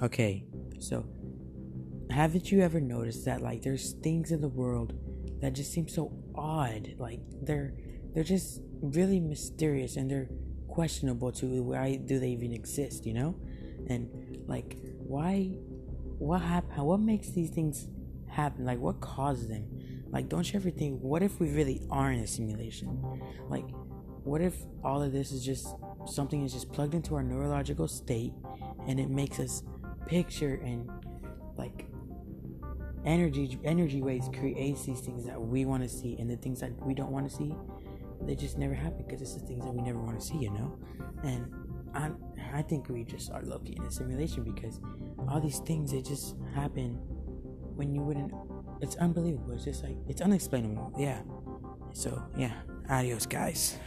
Okay, so haven't you ever noticed that like there's things in the world that just seem so odd? Like they're they're just really mysterious and they're questionable to why do they even exist, you know? And like why what happen what makes these things happen? Like what causes them? Like don't you ever think what if we really are in a simulation? Like what if all of this is just something is just plugged into our neurological state and it makes us picture and like energy energy waves creates these things that we want to see and the things that we don't want to see they just never happen because it's the things that we never want to see you know? And i i think we just are lucky in a simulation because all these things they just happen when you wouldn't it's unbelievable. It's just like it's unexplainable. Yeah. So yeah. Adios guys